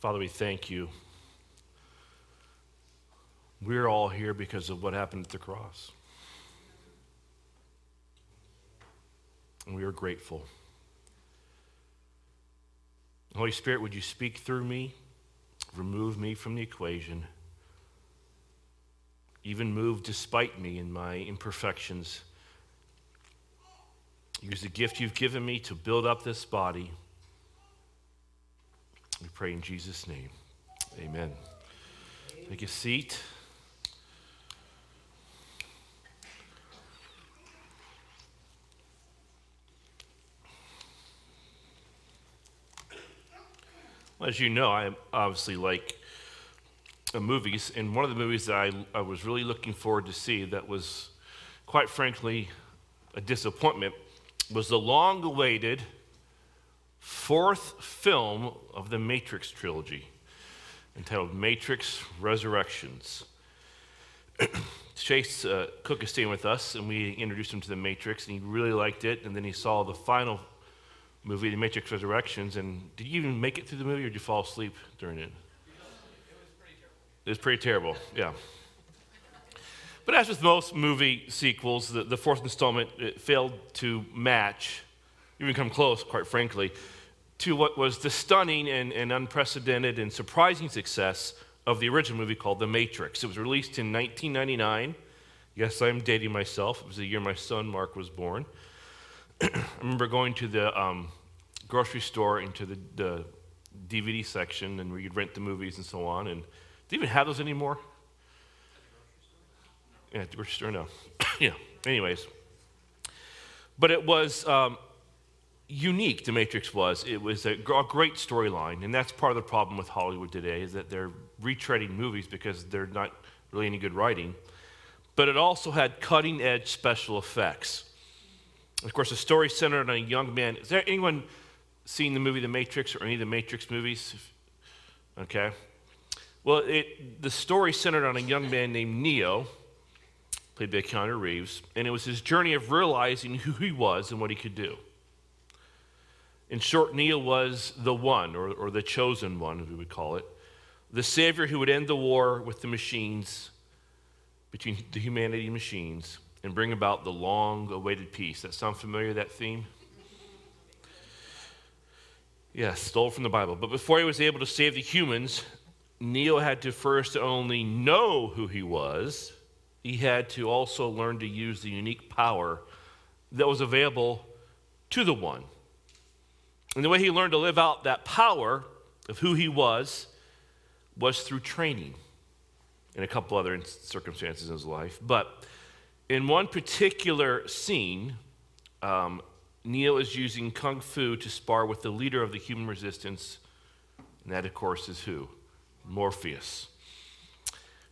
Father, we thank you. We're all here because of what happened at the cross. And we are grateful. Holy Spirit, would you speak through me, remove me from the equation, even move despite me in my imperfections? Use the gift you've given me to build up this body. We pray in Jesus' name. Amen. Take a seat. As you know, I obviously like movies, and one of the movies that I, I was really looking forward to see that was, quite frankly, a disappointment was the long awaited fourth film of the Matrix trilogy, entitled Matrix Resurrections. Chase uh, Cook is staying with us, and we introduced him to the Matrix, and he really liked it. And then he saw the final movie, The Matrix Resurrections. And did you even make it through the movie, or did you fall asleep during it? It was pretty terrible, yeah. But as with most movie sequels, the, the fourth installment failed to match, even come close, quite frankly, to what was the stunning and, and unprecedented and surprising success of the original movie called The Matrix. It was released in 1999. Yes, I'm dating myself. It was the year my son Mark was born. I remember going to the um, grocery store into the, the, DVD section and where you'd rent the movies and so on. And do they even have those anymore? At the grocery store, no. yeah, anyways. But it was um, unique, The Matrix was. It was a, great storyline, and that's part of the problem with Hollywood today is that they're retreading movies because they're not really any good writing. But it also had cutting edge special effects. Of course, the story centered on a young man. Is there anyone seen the movie The Matrix or any of the Matrix movies? Okay. Well, it, the story centered on a young man named Neo played by Keanu Reeves, and it was his journey of realizing who he was and what he could do. In short, Neo was the one, or, or the chosen one, as we would call it, the savior who would end the war with the machines, between the humanity and machines, and bring about the long awaited peace. That sound familiar, that theme? Yes, stole from the Bible. But before he was able to save the humans, Neo had to first only know who he was he had to also learn to use the unique power that was available to the one. And the way he learned to live out that power of who he was was through training and a couple other circumstances in his life. But in one particular scene, um, Neo is using kung fu to spar with the leader of the human resistance, and that, of course, is who? Morpheus.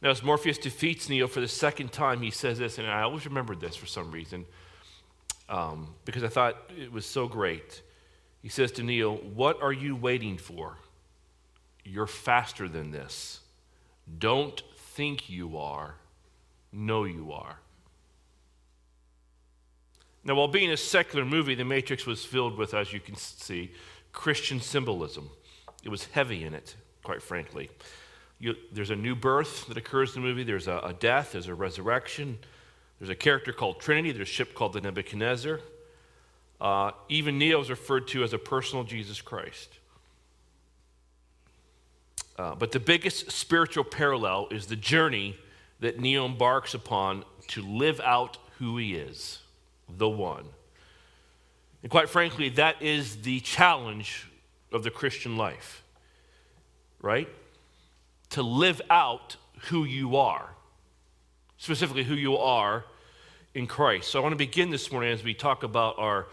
Now, as Morpheus defeats Neo for the second time, he says this, and I always remembered this for some reason um, because I thought it was so great. He says to Neo, What are you waiting for? You're faster than this. Don't think you are, know you are. Now, while being a secular movie, The Matrix was filled with, as you can see, Christian symbolism. It was heavy in it, quite frankly. You, there's a new birth that occurs in the movie. There's a, a, death. There's a resurrection. There's a character called Trinity. There's a ship called the Nebuchadnezzar. Uh, even Neo is referred to as a personal Jesus Christ. Uh, but the biggest spiritual parallel is the journey that Neo embarks upon to live out who he is, the one. And quite frankly, that is the challenge of the Christian life, right? to live out who you are, specifically who you are in Christ. So I want to begin this morning as we talk about our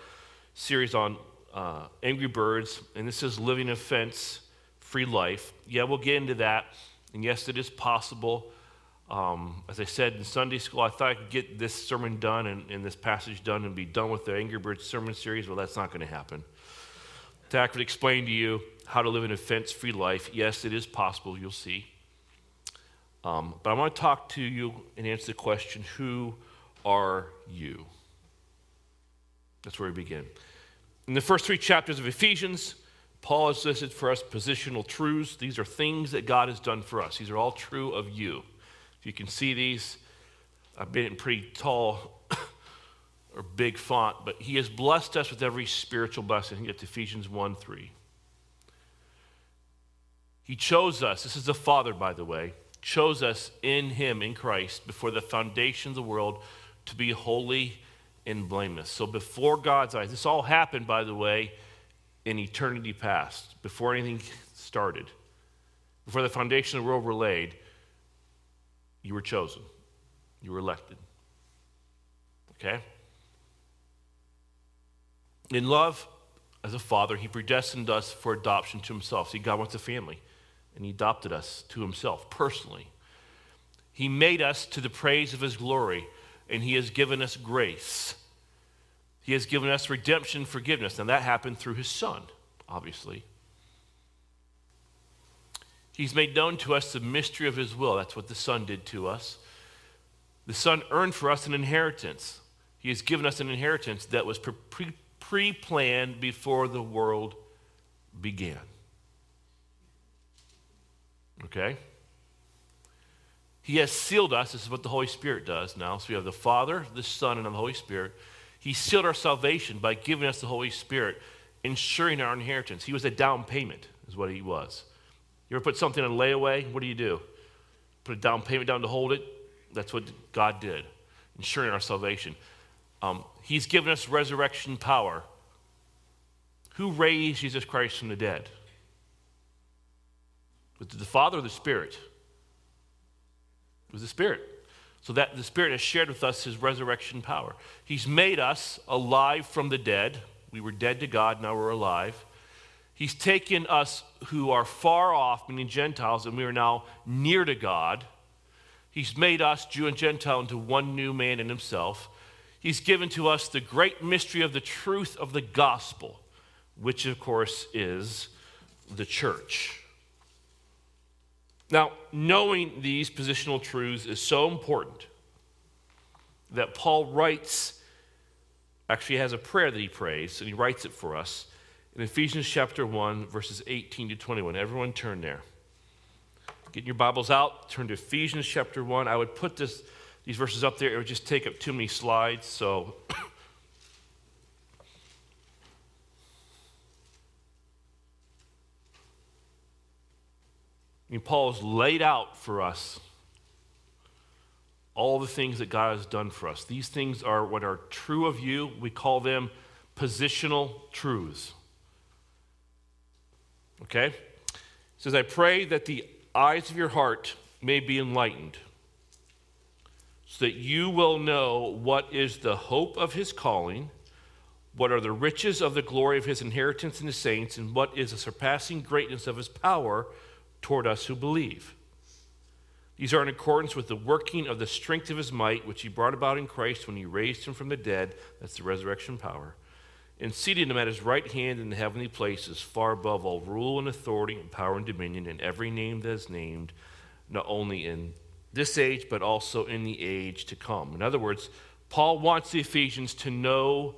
series on uh, Angry Birds, and this is Living Offense Free Life. Yeah, we'll get into that. And yes, it is possible. Um, as I said in Sunday school, I thought I could get this sermon done and, and this passage done and be done with the Angry Birds sermon series. Well, that's not going to happen. To would explain to you how to live an offense free life. Yes, it is possible, you'll see. Um, but I want to talk to you and answer the question who are you? That's where we begin. In the first three chapters of Ephesians, Paul has listed for us positional truths. These are things that God has done for us. These are all true of you. If you can see these, I've been in pretty tall or big font, but he has blessed us with every spiritual blessing. It's Ephesians 1 3. He chose us. This is the Father, by the way, chose us in Him, in Christ, before the foundation of the world to be holy and blameless. So before God's eyes, this all happened, by the way, in eternity past, before anything started, before the foundation of the world were laid, you were chosen. You were elected. Okay? In love, as a father, he predestined us for adoption to himself. See, God wants a family, and he adopted us to himself personally. He made us to the praise of his glory, and he has given us grace. He has given us redemption, forgiveness. and that happened through his son, obviously. He's made known to us the mystery of his will. That's what the son did to us. The son earned for us an inheritance. He has given us an inheritance that was pre planned before the world began. Okay? He has sealed us. This is what the Holy Spirit does now. So we have the Father, the Son, and the Holy Spirit. He sealed our salvation by giving us the Holy Spirit, ensuring our inheritance. He was a down payment, is what he was. You ever put something on layaway? What do you do? Put a down payment down to hold it? That's what God did, ensuring our salvation. Um, he's given us resurrection power. Who raised Jesus Christ from the dead? It the Father the Spirit? Was the Spirit. So that the Spirit has shared with us his resurrection power. He's made us alive from the dead. We were dead to God, now we're alive. He's taken us who are far off, meaning Gentiles, and we are now near to God. He's made us, Jew and Gentile, into one new man in himself. He's given to us the great mystery of the truth of the gospel, which, of course, is the church. Now, knowing these positional truths is so important that Paul writes, actually has a prayer that he prays, and he writes it for us in Ephesians chapter 1, verses 18 to 21. Everyone turn there. Get your Bibles out, turn to Ephesians chapter 1. I would put this these verses up there, it would just take up too many slides. So Mean, Paul has laid out for us all the things that God has done for us. These things are what are true of you. We call them positional truths. Okay? Says, I pray that the eyes of your heart may be enlightened so that you will know what is the hope of his calling, what are the riches of the glory of his inheritance in the saints, and what is the surpassing greatness of his power toward us who believe. These are in accordance with the working of the strength of his might, which he brought about in Christ when he raised him from the dead. That's the resurrection power. And seated him at his right hand in the heavenly places, far above all rule and authority and power and dominion, and every name that is named, not only in this age, but also in the age to come. In other words, Paul wants the Ephesians to know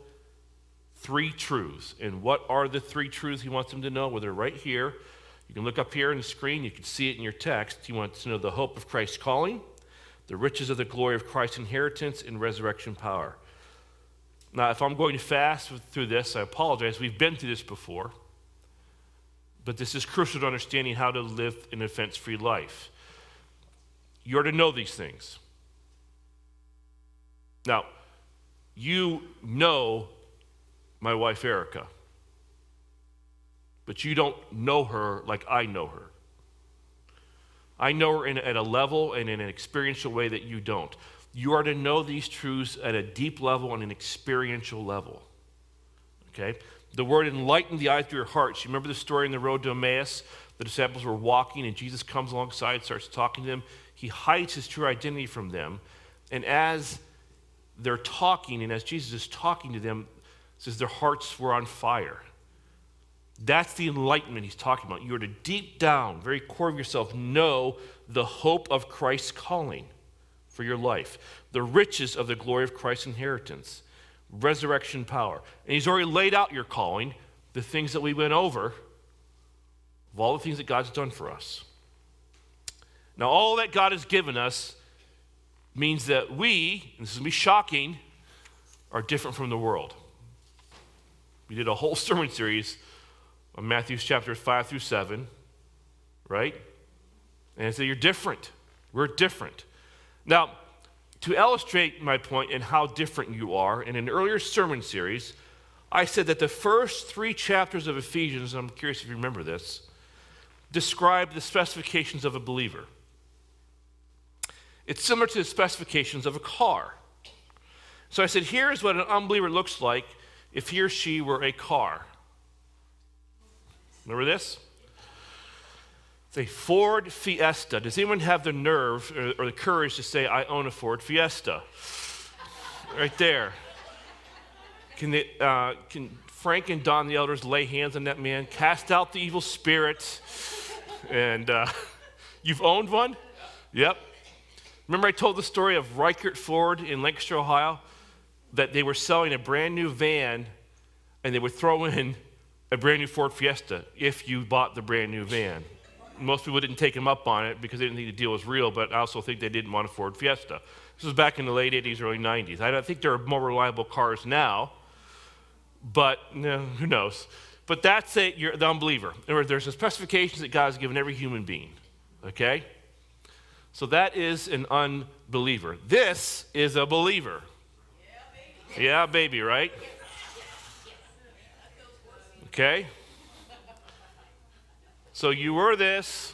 three truths. And what are the three truths he wants them to know? Well, they're right here. You can look up here on the screen, you can see it in your text. He wants to know the hope of Christ's calling, the riches of the glory of Christ's inheritance, and resurrection power. Now, if I'm going fast through this, I apologize. We've been through this before. But this is crucial to understanding how to live an offense free life. You're to know these things. Now, you know my wife Erica, but you don't know her like I know her. I know her in, at a level and in an experiential way that you don't. You are to know these truths at a deep level and an experiential level. Okay? The word enlighten the eyes of your hearts. You remember the story in the road to Emmaus? The disciples were walking, and Jesus comes alongside, starts talking to them he hides his true identity from them. And as they're talking, and as Jesus is talking to them, says their hearts were on fire. That's the enlightenment he's talking about. You are to deep down, very core of yourself, know the hope of Christ's calling for your life, the riches of the glory of Christ's inheritance, resurrection power. And he's already laid out your calling, the things that we went over of all the things that God's done for us. Now, all that God has given us means that we, and this is going to be shocking, are different from the world. We did a whole sermon series on Matthew's chapters 5 through 7, right? And so you're different. We're different. Now, to illustrate my point and how different you are, in an earlier sermon series, I said that the first three chapters of Ephesians, I'm curious if you remember this, describe the specifications of a believer. It's similar to the specifications of a car. So I said, here's what an unbeliever looks like if he or she were a car. Remember this? It's a Ford Fiesta. Does anyone have the nerve or, or the courage to say, I own a Ford Fiesta? right there. Can, they, uh, can Frank and Don the elders lay hands on that man, cast out the evil spirit? And uh, you've owned one? Yep. Remember, I told the story of Reichert Ford in Lancaster, Ohio, that they were selling a brand new van and they would throw in a brand new Ford Fiesta if you bought the brand new van. Most people didn't take them up on it because they didn't think the deal was real, but I also think they didn't want a Ford Fiesta. This was back in the late 80s, early 90s. I think there are more reliable cars now, but you who knows? But that's it, you're the unbeliever. There's the specifications that God has given every human being, okay? So that is an unbeliever. This is a believer. Yeah, baby, yeah, baby right? Okay? So you were this,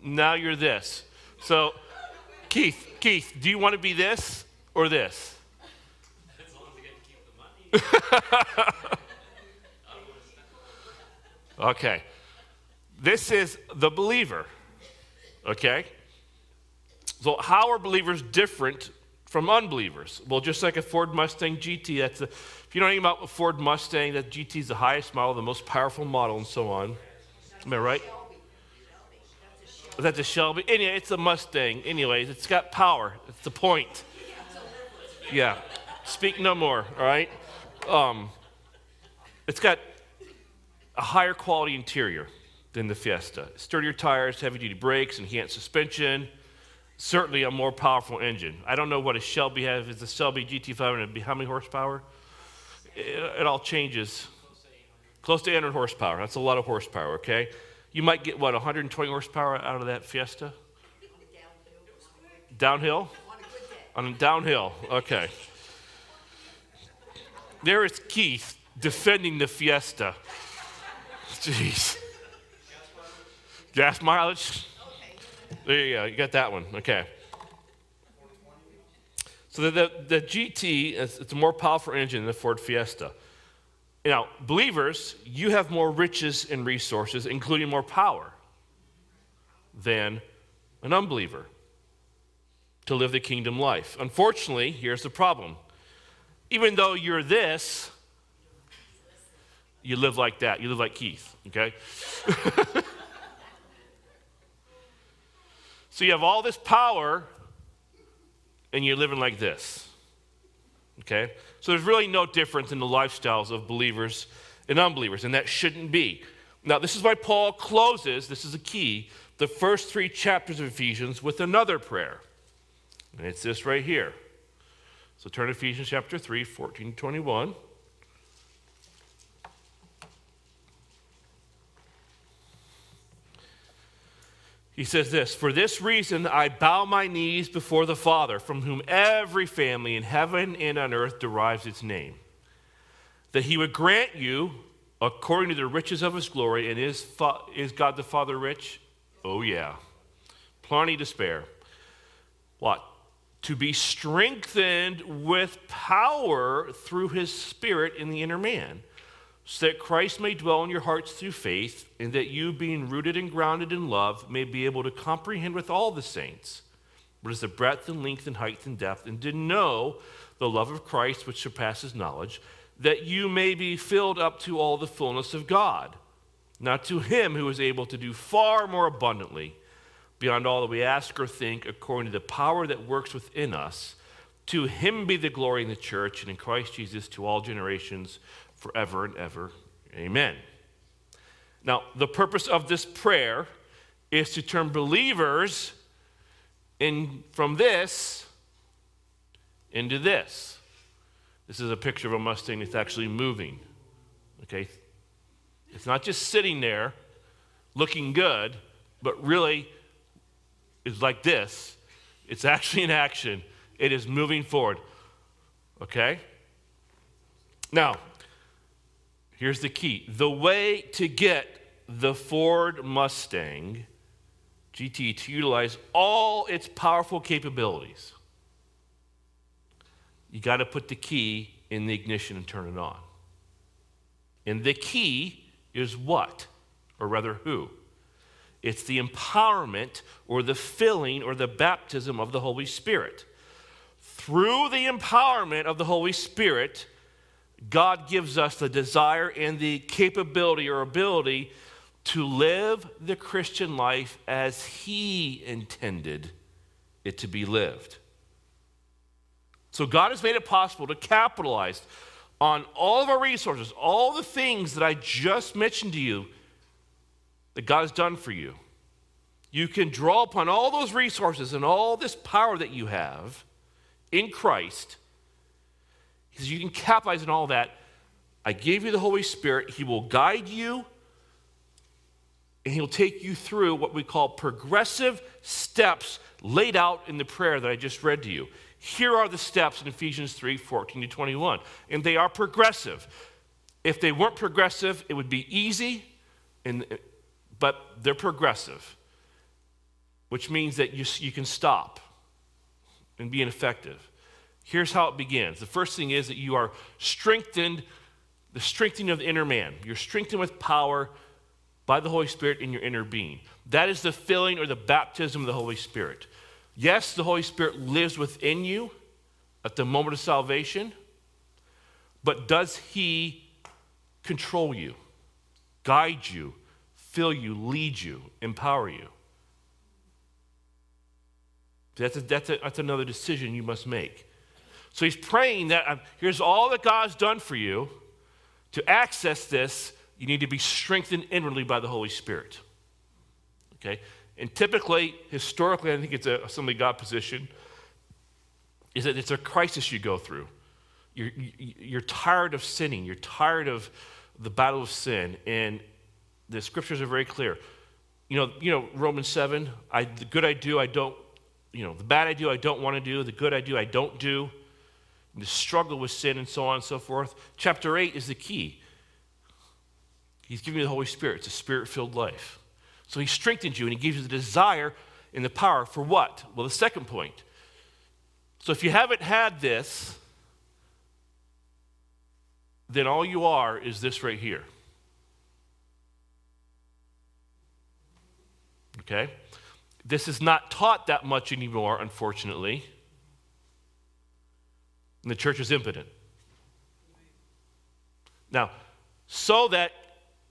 now you're this. So, Keith, Keith, do you want to be this or this? okay. This is the believer. Okay? So, how are believers different from unbelievers? Well, just like a Ford Mustang GT, that's if you know anything about a Ford Mustang, that GT is the highest model, the most powerful model, and so on. Am I right? That's a Shelby. Anyway, it's a Mustang. Anyways, it's got power. That's the point. Yeah. Speak no more, all right? Um, it's got a higher quality interior than the Fiesta. Sturdier tires, heavy duty brakes, enhanced suspension, certainly a more powerful engine. I don't know what a Shelby has. Is the Shelby GT500 how many horsepower? It, it all changes. Close to 800 horsepower. That's a lot of horsepower, okay? You might get, what, 120 horsepower out of that Fiesta? Downhill? On a downhill, okay. There is Keith defending the Fiesta. Jeez. Gas mileage? There you go. You got that one. Okay. So the, the, the GT, is, it's a more powerful engine than the Ford Fiesta. Now, believers, you have more riches and resources, including more power, than an unbeliever to live the kingdom life. Unfortunately, here's the problem. Even though you're this, you live like that. You live like Keith, okay? So you have all this power, and you're living like this. Okay? So there's really no difference in the lifestyles of believers and unbelievers, and that shouldn't be. Now, this is why Paul closes, this is a key, the first three chapters of Ephesians with another prayer. And it's this right here. So turn to Ephesians chapter 3, 14 to 21. He says this For this reason I bow my knees before the Father, from whom every family in heaven and on earth derives its name, that he would grant you, according to the riches of his glory, and is, is God the Father rich? Oh, yeah. Plenty to spare. What? To be strengthened with power through his Spirit in the inner man so that Christ may dwell in your hearts through faith, and that you, being rooted and grounded in love, may be able to comprehend with all the saints what is the breadth and length and height and depth, and to know the love of Christ which surpasses knowledge, that you may be filled up to all the fullness of God. Now, to him who is able to do far more abundantly beyond all that we ask or think, according to the power that works within us, to him be the glory in the church and in Christ Jesus to all generations forever and ever. Amen. Now, the purpose of this prayer is to turn believers in from this into this. This is a picture of a Mustang that's actually moving. Okay? It's not just sitting there looking good, but really is like this. It's actually in action. It is moving forward. Okay? Now, here's the key the way to get the Ford Mustang GT to utilize all its powerful capabilities, you got to put the key in the ignition and turn it on. And the key is what? Or rather, who? It's the empowerment or the filling or the baptism of the Holy Spirit. Through the empowerment of the Holy Spirit, God gives us the desire and the capability or ability to live the Christian life as He intended it to be lived. So, God has made it possible to capitalize on all of our resources, all the things that I just mentioned to you that God has done for you. You can draw upon all those resources and all this power that you have in Christ. Because you can capitalize on all that. I gave you the Holy Spirit. He will guide you and He'll take you through what we call progressive steps laid out in the prayer that I just read to you. Here are the steps in Ephesians 3 14 to 21, and they are progressive. If they weren't progressive, it would be easy, and, but they're progressive, which means that you, you can stop and be ineffective. Here's how it begins. The first thing is that you are strengthened, the strengthening of the inner man. You're strengthened with power by the Holy Spirit in your inner being. That is the filling or the baptism of the Holy Spirit. Yes, the Holy Spirit lives within you at the moment of salvation, but does He control you, guide you, fill you, lead you, empower you? That's, a, that's, a, that's another decision you must make. So he's praying that um, here's all that God's done for you. To access this, you need to be strengthened inwardly by the Holy Spirit. Okay? And typically, historically, I think it's a Assembly God position, is that it's a crisis you go through. You're, you're tired of sinning, you're tired of the battle of sin, and the scriptures are very clear. You know, you know Romans 7, I, the good I do, I don't, you know, the bad I do, I don't want to do, the good I do, I don't do, the struggle with sin, and so on and so forth. Chapter 8 is the key. He's giving you the Holy Spirit. It's a spirit filled life. So he strengthens you and he gives you the desire and the power for what? Well, the second point. So if you haven't had this, then all you are is this right here. Okay? This is not taught that much anymore, unfortunately. And the church is impotent. Now, so that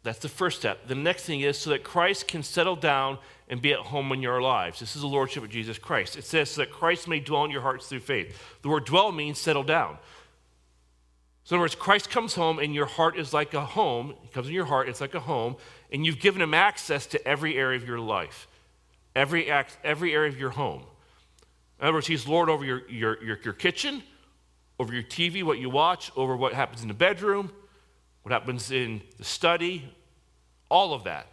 that's the first step. The next thing is so that Christ can settle down and be at home in your lives. This is the Lordship of Jesus Christ. It says so that Christ may dwell in your hearts through faith. The word dwell means settle down. So, in other words, Christ comes home and your heart is like a home. He comes in your heart, it's like a home, and you've given him access to every area of your life, every, act, every area of your home. In other words, he's Lord over your, your, your, your kitchen, over your TV, what you watch, over what happens in the bedroom, what happens in the study, all of that.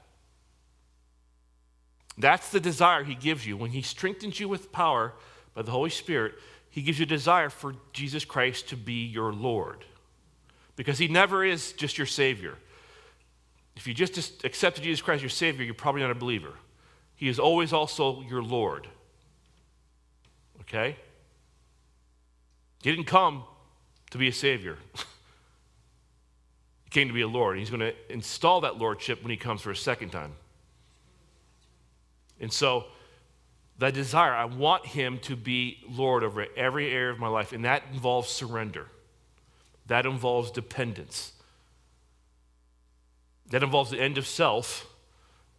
That's the desire he gives you. When he strengthens you with power by the Holy Spirit, he gives you a desire for Jesus Christ to be your Lord. Because he never is just your Savior. If you just accepted Jesus Christ as your Savior, you're probably not a believer. He is always also your Lord. Okay? He didn't come to be a Savior. He came to be a Lord. He's going to install that lordship when he comes for a second time. And so, that desire, I want him to be Lord over every area of my life, and that involves surrender. That involves dependence. That involves the end of self,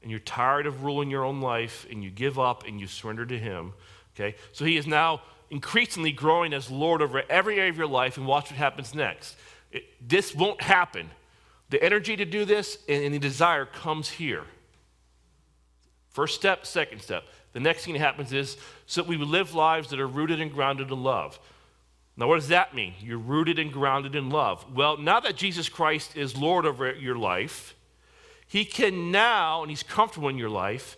and you're tired of ruling your own life, and you give up and you surrender to him. Okay? So he is now increasingly growing as Lord over every area of your life, and watch what happens next. It, this won't happen The energy to do this and the desire comes here. First step, second step. The next thing that happens is so that we live lives that are rooted and grounded in love. Now, what does that mean? You're rooted and grounded in love. Well, now that Jesus Christ is Lord over your life, He can now, and He's comfortable in your life,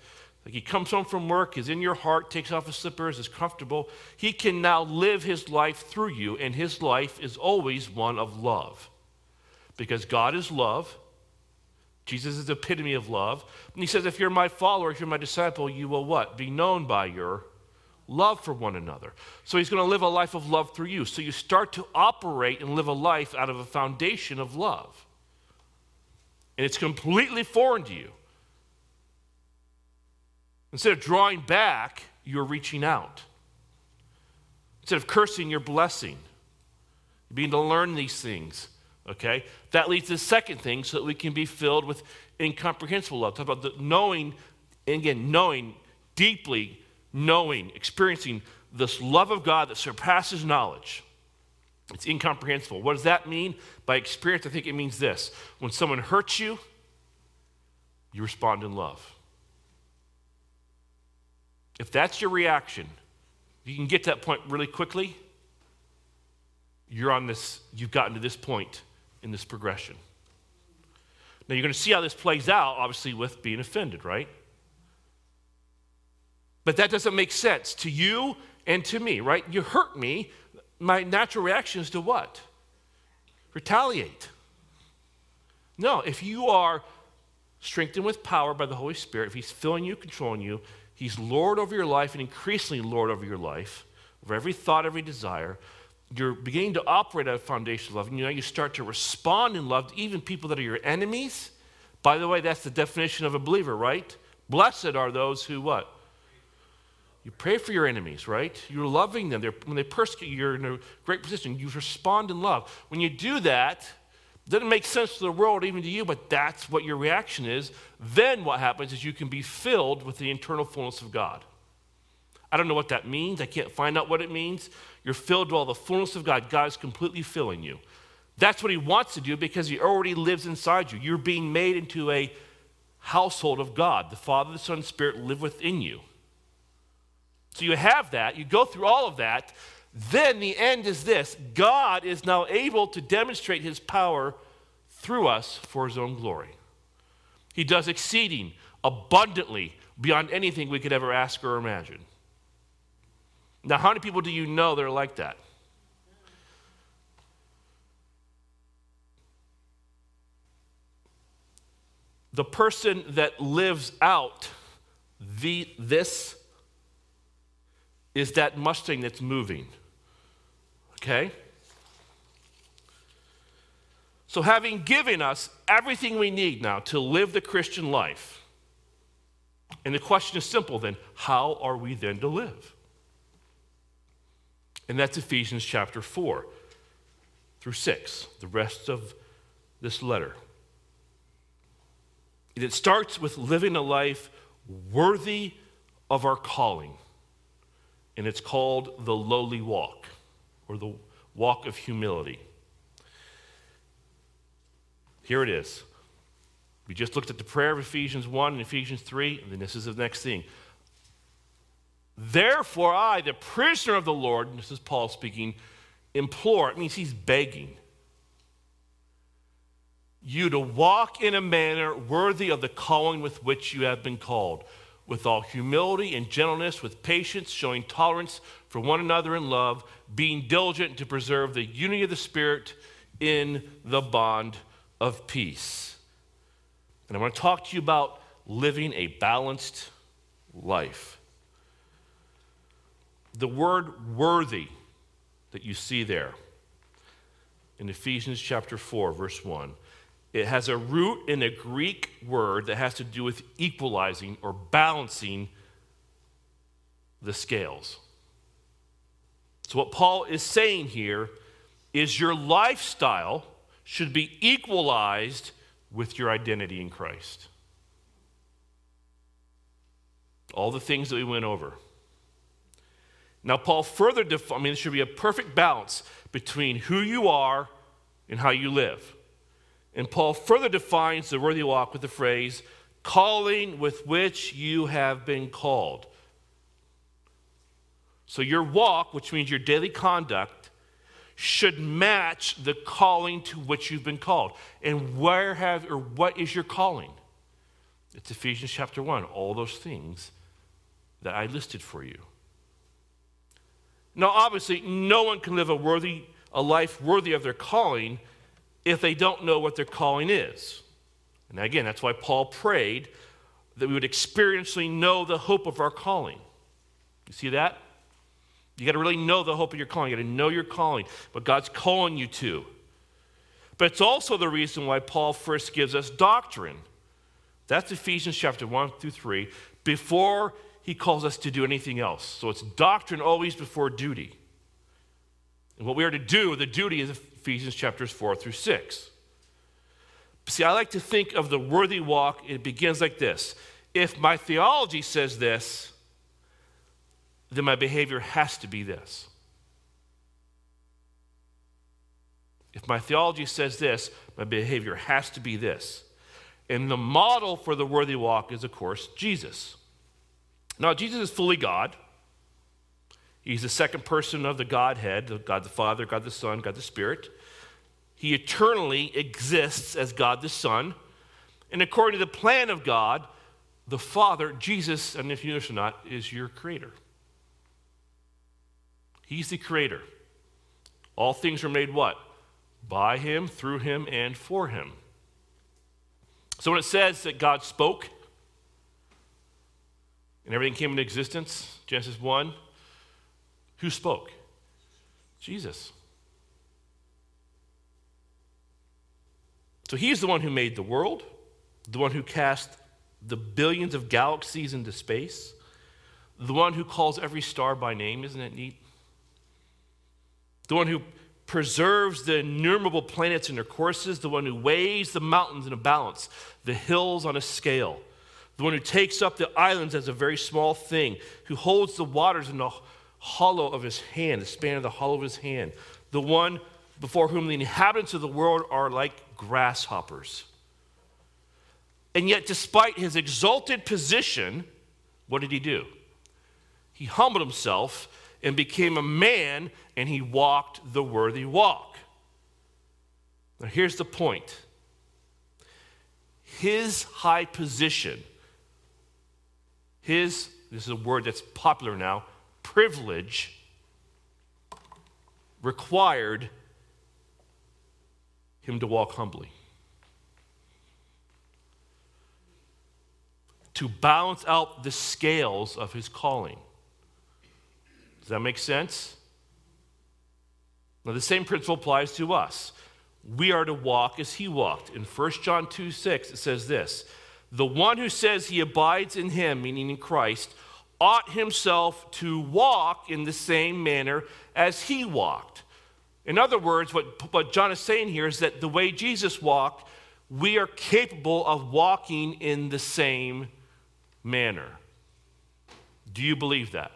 like He comes home from work, is in your heart, takes off his slippers, is comfortable. He can now live His life through you, and His life is always one of love. Because God is love. Jesus is the epitome of love. And He says, if you're my follower, if you're my disciple, you will what? Be known by your love for one another. So he's going to live a life of love through you. So you start to operate and live a life out of a foundation of love. And it's completely foreign to you. Instead of drawing back, you're reaching out. Instead of cursing, you're blessing. You begin to learn these things. Okay? That leads to the second thing so that we can be filled with incomprehensible love. Talk about the knowing, and again, knowing deeply knowing, experiencing this love of God that surpasses knowledge. It's incomprehensible. What does that mean? By experience, I think it means this when someone hurts you, you respond in love. If that's your reaction, you can get to that point really quickly, you're on this, you've gotten to this point in this progression. Now you're going to see how this plays out, obviously, with being offended, right? But that doesn't make sense to you and to me, right? You hurt me. My natural reaction is to what? Retaliate. No, if you are strengthened with power by the Holy Spirit, if He's filling you, controlling you, He's Lord over your life and increasingly Lord over your life, over every thought, every desire, you're beginning to operate at a foundation of love. And you you start to respond in love to even people that are your enemies. By the way, that's the definition of a believer, right? Blessed are those who what? You pray for your enemies, right? You're loving them. They're, when they persecute you, you're in a great position. You respond in love. When you do that, doesn't make sense to the world, even to you, but that's what your reaction is. Then what happens is you can be filled with the internal fullness of God. I don't know what that means. I can't find out what it means. You're filled with all the fullness of God. God is completely filling you. That's what He wants to do because He already lives inside you. You're being made into a household of God. The Father, the Son, and Spirit live within you. So you have that, you go through all of that. Then the end is this God is now able to demonstrate his power through us for his own glory. He does exceeding abundantly beyond anything we could ever ask or imagine. Now, how many people do you know that are like that? The person that lives out the, this is that Mustang that's moving. Okay? So, having given us everything we need now to live the Christian life, and the question is simple then how are we then to live? And that's Ephesians chapter 4 through 6, the rest of this letter. It starts with living a life worthy of our calling and it's called the lowly walk or the walk of humility. Here it is. We just looked at the prayer of Ephesians 1 and Ephesians 3, and then this is the next thing. Therefore, I, the prisoner of the Lord, this is Paul speaking, implore, it means he's begging you to walk in a manner worthy of the calling with which you have been called with all humility and gentleness, with patience, showing tolerance for one another in love, being diligent to preserve the unity of the Spirit in the bond of peace. And I want to talk to you about living a balanced life. The word worthy that you see there in Ephesians chapter 4, verse 1 it has a root in a Greek word that has to do with equalizing or balancing the scales. So, what Paul is saying here is your lifestyle should be equalized with your identity in Christ. All the things that we went over. Now, Paul further defines, I mean, there should be a perfect balance between who you are and how you live. And Paul further defines the worthy walk with the phrase, calling with which you have been called. So your walk, which means your daily conduct, should match the calling to which you've been called. And where have or what is your calling? It's Ephesians chapter 1, all those things that I listed for you. Now, obviously, no one can live a worthy a life worthy of their calling if they don't know what their calling is. And again, that's why Paul prayed that we would experientially know the hope of our calling. You see that? You got to really know the hope of your calling. You got to know your calling, what God's calling you to. But it's also the reason why Paul first gives us doctrine. That's Ephesians chapter 1 through 3, before he calls us to do anything else. So it's doctrine always before duty. And what we are to do, the duty is Ephesians chapters 4 through 6. See, I like to think of the worthy walk, it begins like this. If my theology says this, then my behavior has to be this. If my theology says this, my behavior has to be this. And the model for the worthy walk is, of course, Jesus. Now, Jesus is fully God. He's the second person of the Godhead God the Father, God the Son, God the Spirit. He eternally exists as God the Son. And according to the plan of God, the Father, Jesus, and if you know or not, is your creator. He's the creator. All things are made what? By him, through him, and for him. So when it says that God spoke and everything came into existence, Genesis 1, who spoke? Jesus. So he's the one who made the world, the one who cast the billions of galaxies into space, the one who calls every star by name. Isn't that neat? The one who preserves the innumerable planets in their courses, the one who weighs the mountains in a balance, the hills on a scale, the one who takes up the islands as a very small thing, who holds the waters in the hollow of his hand, the span of the hollow of his hand, the one before whom the inhabitants of the world are like grasshoppers. And yet, despite his exalted position, what did he do? He humbled himself and became a man, and he walked the worthy walk. Now, here's the point his high position, his, this is a word that's popular now, privilege required him to walk humbly. To balance out the scales of his calling. Does that make sense? Now, the same principle applies to us. We are to walk as he walked. In 1 John 2 6, it says this The one who says he abides in him, meaning in Christ, ought himself to walk in the same manner as he walked. In other words, what, what John is saying here is that the way Jesus walked, we are capable of walking in the same manner. Do you believe that?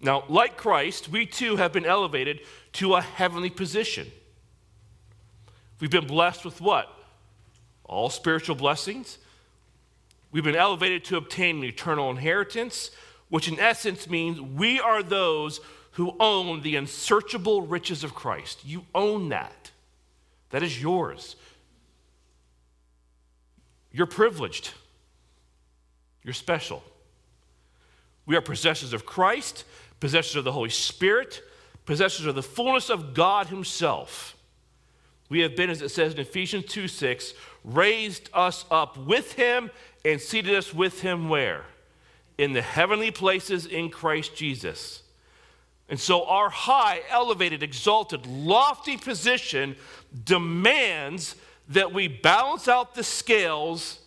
Now, like Christ, we too have been elevated to a heavenly position. We've been blessed with what? All spiritual blessings. We've been elevated to obtain an eternal inheritance, which in essence means we are those who own the unsearchable riches of Christ. You own that. That is yours. You're privileged. You're special. We are possessors of Christ, possessors of the Holy Spirit, possessors of the fullness of God Himself. We have been, as it says in Ephesians 2 6, raised us up with Him and seated us with him where? In the heavenly places in Christ Jesus. And so our high, elevated, exalted, lofty position demands that we balance out the scales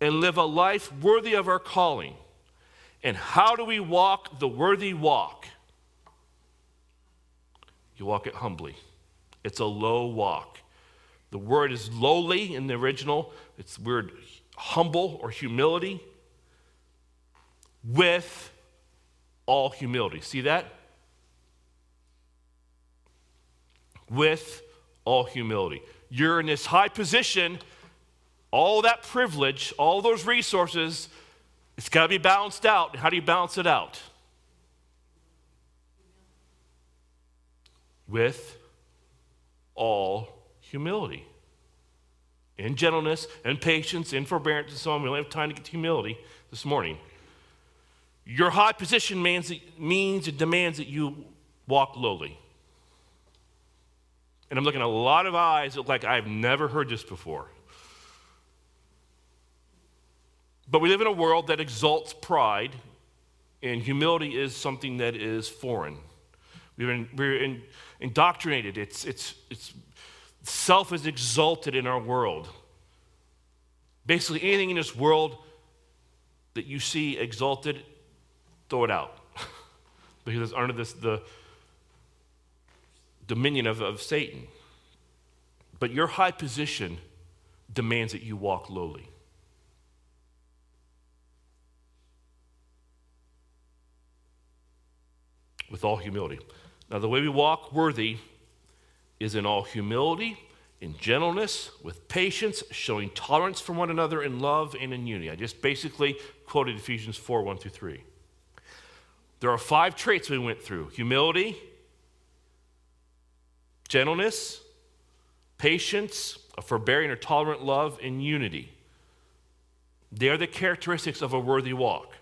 and live a life worthy of our calling. And how do we walk the worthy walk? You walk it humbly. It's a low walk. The word is lowly in the original. It's word humble or humility with all humility. See that? with all humility. You're in this high position, all that privilege, all those resources, it's got to be balanced out. How do you balance it out? With all humility. In gentleness and patience and forbearance and so on. We don't have time to get to humility this morning. Your high position means, means it demands that you walk lowly. And I'm looking at a lot of eyes that look like I've never heard this before. But we live in a world that exalts pride, and humility is something that is foreign. We've been, we're in, indoctrinated. It's, it's, it's, self is exalted in our world. Basically, anything in this world that you see exalted, throw it out. because it's under this, the dominion of, of Satan. But your high position demands that you walk lowly. With all humility. Now, the way we walk worthy is in all humility, in gentleness, with patience, showing tolerance for one another in love and in unity. I just basically quoted Ephesians 4 1 through 3. There are five traits we went through humility, gentleness, patience, a forbearing or tolerant love, and unity. They are the characteristics of a worthy walk.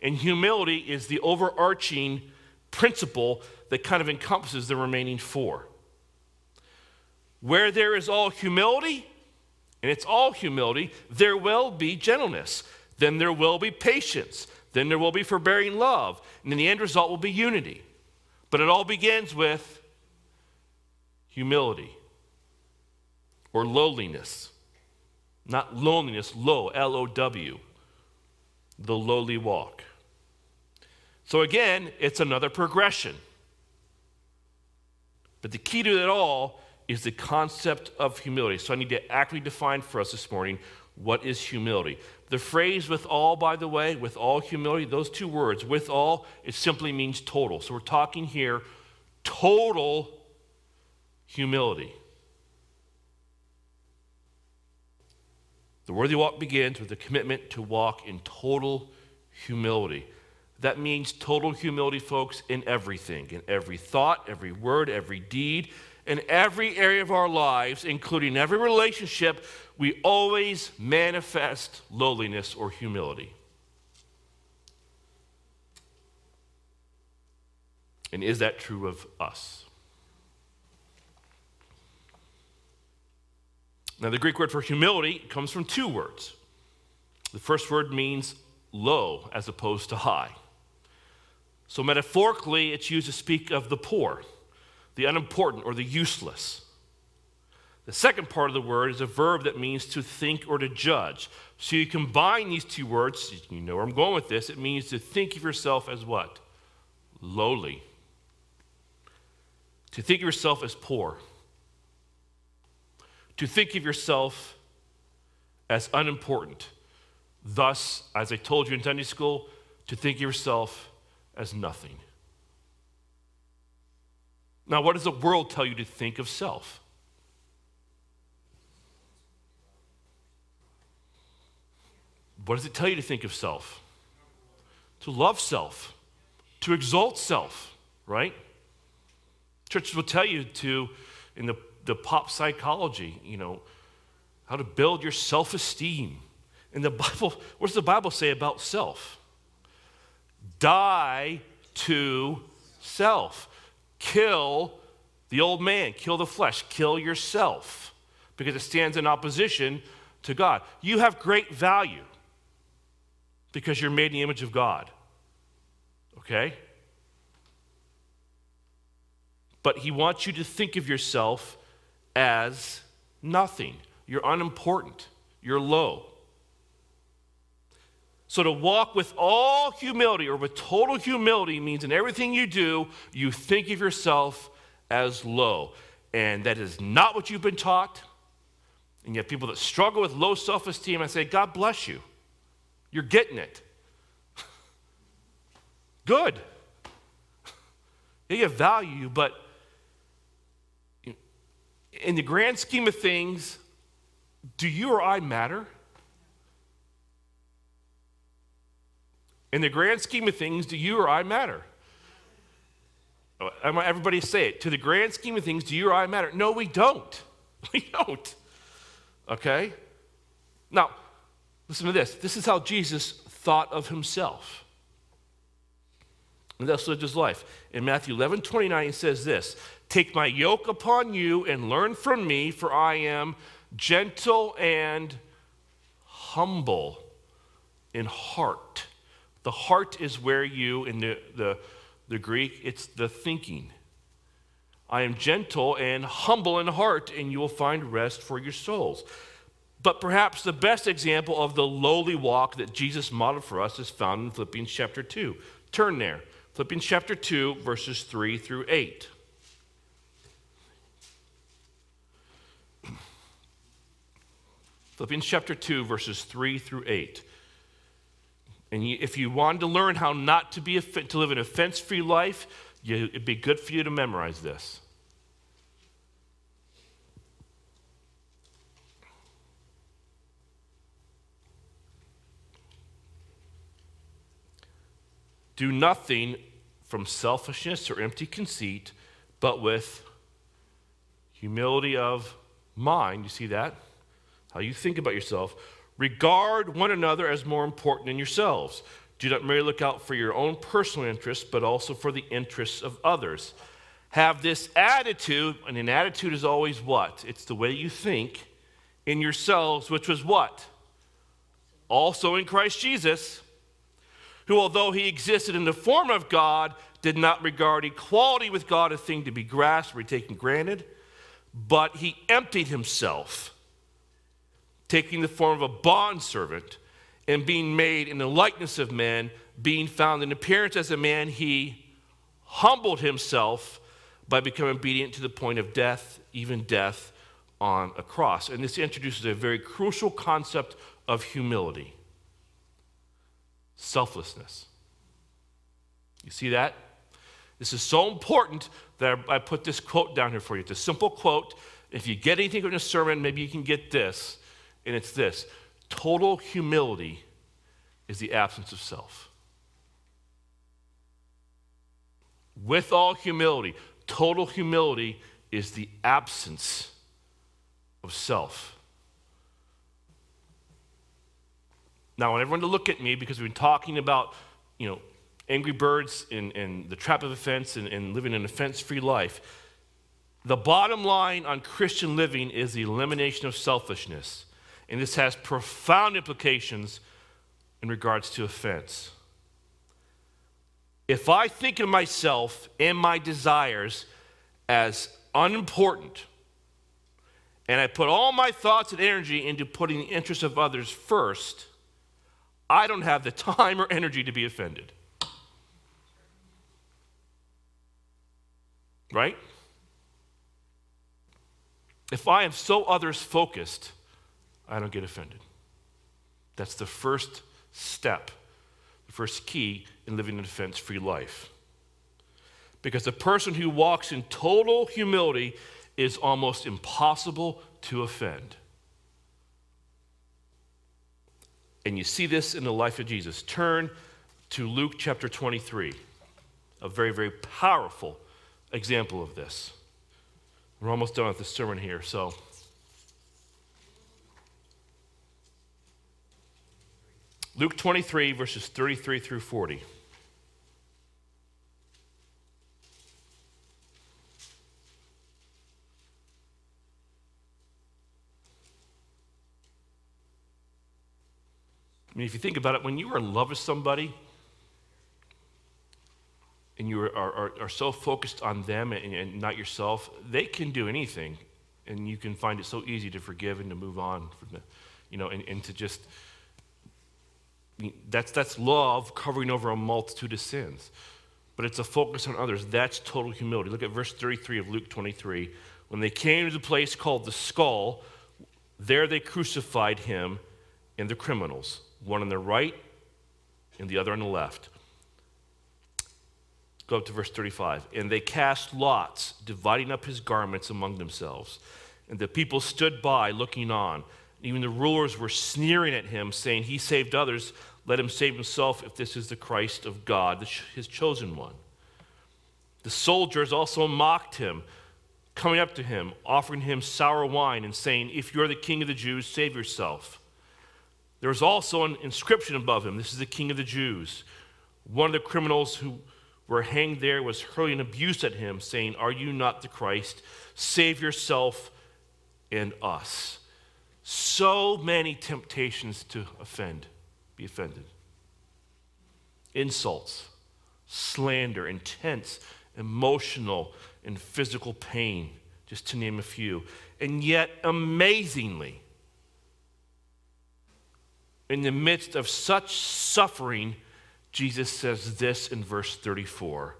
And humility is the overarching principle that kind of encompasses the remaining four. Where there is all humility, and it's all humility, there will be gentleness. Then there will be patience. Then there will be forbearing love. And then the end result will be unity. But it all begins with humility or lowliness. Not loneliness, low, L O W, the lowly walk. So again, it's another progression. But the key to it all is the concept of humility. So I need to accurately define for us this morning what is humility. The phrase with all, by the way, with all humility, those two words, with all, it simply means total. So we're talking here total humility. The worthy walk begins with a commitment to walk in total humility. That means total humility, folks, in everything, in every thought, every word, every deed, in every area of our lives, including every relationship, we always manifest lowliness or humility. And is that true of us? Now, the Greek word for humility comes from two words. The first word means low as opposed to high. So, metaphorically, it's used to speak of the poor, the unimportant, or the useless. The second part of the word is a verb that means to think or to judge. So, you combine these two words, you know where I'm going with this, it means to think of yourself as what? Lowly. To think of yourself as poor. To think of yourself as unimportant. Thus, as I told you in Sunday school, to think of yourself as nothing. Now, what does the world tell you to think of self? What does it tell you to think of self? To love self, to exalt self, right? Churches will tell you to, in the, the pop psychology, you know, how to build your self esteem. In the Bible, what does the Bible say about self? Die to self. Kill the old man, kill the flesh, kill yourself because it stands in opposition to God. You have great value because you're made in the image of God. Okay? But he wants you to think of yourself as nothing. You're unimportant. You're low. So to walk with all humility or with total humility means in everything you do, you think of yourself as low. And that is not what you've been taught. And you have people that struggle with low self esteem. I say, God bless you. You're getting it. Good. You value, but in the grand scheme of things, do you or I matter? In the grand scheme of things, do you or I matter? Oh, everybody say it. To the grand scheme of things, do you or I matter? No, we don't. We don't. Okay? Now, listen to this. This is how Jesus thought of himself. And thus lived his life. In Matthew 11 29, he says this Take my yoke upon you and learn from me, for I am gentle and humble in heart. The heart is where you, in the, the, the Greek, it's the thinking. I am gentle and humble in heart, and you will find rest for your souls. But perhaps the best example of the lowly walk that Jesus modeled for us is found in Philippians chapter 2. Turn there. Philippians chapter 2, verses 3 through 8. Philippians chapter 2, verses 3 through 8. And if you wanted to learn how not to, be to live an offense free life, you, it'd be good for you to memorize this. Do nothing from selfishness or empty conceit, but with humility of mind. You see that? How you think about yourself Regard one another as more important than yourselves. Do not merely look out for your own personal interests, but also for the interests of others. Have this attitude, and an attitude is always what? It's the way you think in yourselves, which was what? Also in Christ Jesus, who, although he existed in the form of God, did not regard equality with God a thing to be grasped or taken granted, but he emptied himself taking the form of a bondservant and being made in the likeness of men, being found in appearance as a man, he humbled himself by becoming obedient to the point of death, even death on a cross. And this introduces a very crucial concept of humility selflessness. You see that? This is so important that I put this quote down here for you. It's a simple quote. If you get anything from a sermon, maybe you can get this and it's this total humility is the absence of self. With all humility, total humility is the absence of self. Now, I want everyone to look at me because we've been talking about, you know, angry birds and, and the trap of offense and, and living an offense free life. The bottom line on Christian living is the elimination of selfishness. And this has profound implications in regards to offense. If I think of myself and my desires as unimportant, and I put all my thoughts and energy into putting the interests of others first, I don't have the time or energy to be offended. Right? If I am so others focused, I don't get offended. That's the first step, the first key in living an offense free life. Because the person who walks in total humility is almost impossible to offend. And you see this in the life of Jesus. Turn to Luke chapter 23, a very, very powerful example of this. We're almost done with the sermon here, so Luke 23, verses 33 through 40. I mean, if you think about it, when you are in love with somebody and you are, are, are so focused on them and, and, not yourself, they can do anything. And you can find it so easy to forgive and to move on, from the, you know, and, and to just that's, that's love covering over a multitude of sins. But it's a focus on others. That's total humility. Look at verse 33 of Luke 23. When they came to the place called the skull, there they crucified him and the criminals, one on the right and the other on the left. Go up to verse 35. And they cast lots, dividing up his garments among themselves. And the people stood by looking on. Even the rulers were sneering at him, saying, He saved others. Let him save himself if this is the Christ of God, his chosen one. The soldiers also mocked him, coming up to him, offering him sour wine, and saying, If you're the king of the Jews, save yourself. There was also an inscription above him This is the king of the Jews. One of the criminals who were hanged there was hurling abuse at him, saying, Are you not the Christ? Save yourself and us. So many temptations to offend, be offended. Insults, slander, intense emotional and physical pain, just to name a few. And yet, amazingly, in the midst of such suffering, Jesus says this in verse 34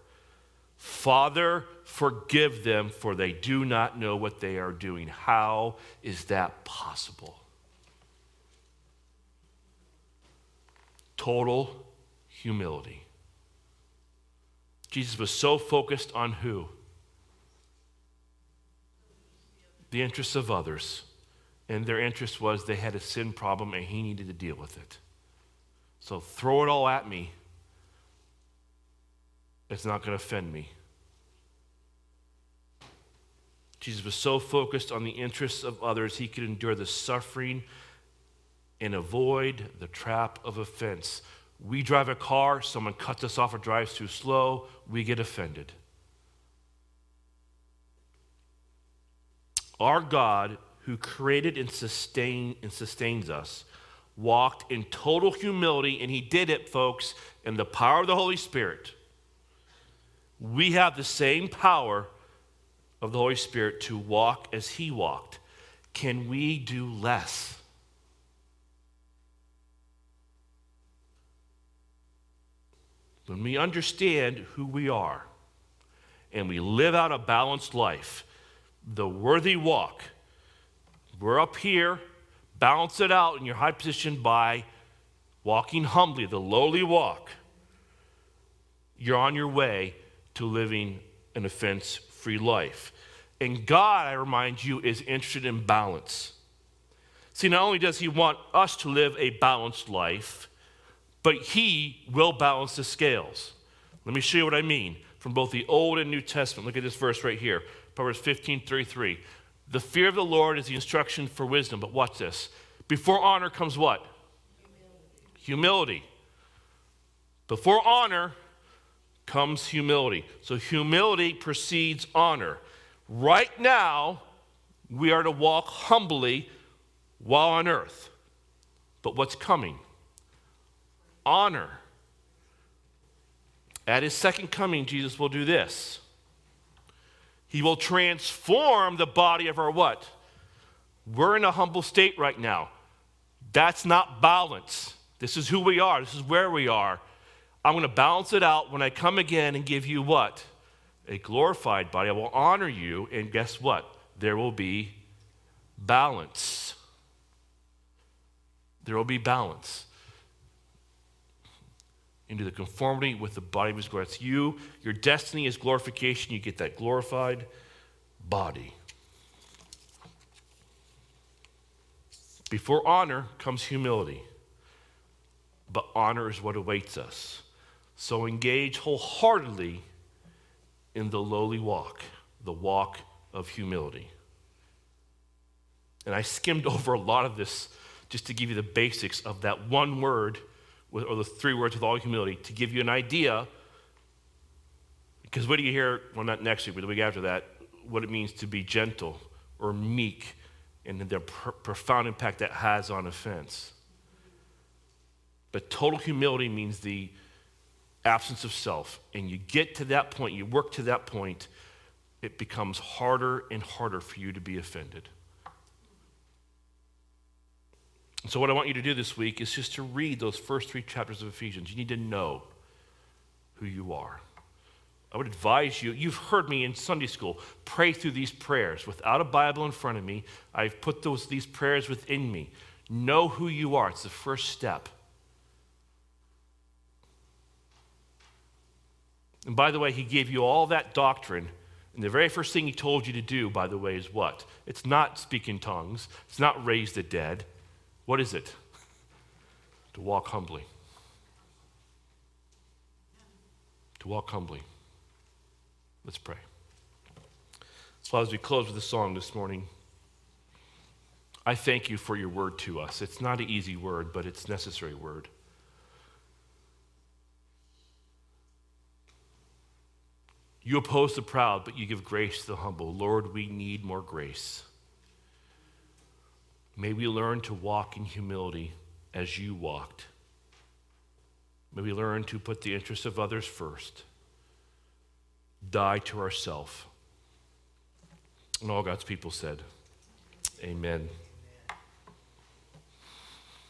Father, forgive them, for they do not know what they are doing. How is that possible? Total humility. Jesus was so focused on who? The interests of others. And their interest was they had a sin problem and he needed to deal with it. So throw it all at me. It's not going to offend me. Jesus was so focused on the interests of others, he could endure the suffering and avoid the trap of offense. We drive a car, someone cuts us off or drives too slow, we get offended. Our God, who created and, sustain, and sustains us, walked in total humility, and he did it, folks, in the power of the Holy Spirit. We have the same power of the Holy Spirit to walk as He walked. Can we do less? When we understand who we are and we live out a balanced life, the worthy walk, we're up here, balance it out in your high position by walking humbly, the lowly walk. You're on your way to living an offense free life. And God, I remind you, is interested in balance. See, not only does He want us to live a balanced life, but He will balance the scales. Let me show you what I mean from both the Old and New Testament. Look at this verse right here Proverbs 15 33. The fear of the Lord is the instruction for wisdom, but watch this. Before honor comes what? Humility. humility. Before honor comes humility. So humility precedes honor. Right now, we are to walk humbly while on earth. But what's coming? Honor. At his second coming, Jesus will do this. He will transform the body of our what? We're in a humble state right now. That's not balance. This is who we are. This is where we are. I'm going to balance it out when I come again and give you what? A glorified body. I will honor you, and guess what? There will be balance. There will be balance into the conformity with the body of his glory. It's you. Your destiny is glorification. You get that glorified body. Before honor comes humility, but honor is what awaits us. So engage wholeheartedly in the lowly walk, the walk of humility. And I skimmed over a lot of this just to give you the basics of that one word, or the three words with all humility, to give you an idea. Because what do you hear, well, not next week, but the week after that, what it means to be gentle or meek and the pr- profound impact that has on offense. But total humility means the absence of self. And you get to that point, you work to that point, it becomes harder and harder for you to be offended. And so, what I want you to do this week is just to read those first three chapters of Ephesians. You need to know who you are. I would advise you, you've heard me in Sunday school, pray through these prayers. Without a Bible in front of me, I've put those, these prayers within me. Know who you are, it's the first step. And by the way, he gave you all that doctrine And the very first thing he told you to do, by the way, is what? It's not speak in tongues, it's not raise the dead. What is it? to walk humbly. To walk humbly. Let's pray. So, as we close with a song this morning, I thank you for your word to us. It's not an easy word, but it's necessary word. You oppose the proud, but you give grace to the humble. Lord, we need more grace. May we learn to walk in humility as you walked. May we learn to put the interests of others first, die to ourself. And all God's people said, Amen.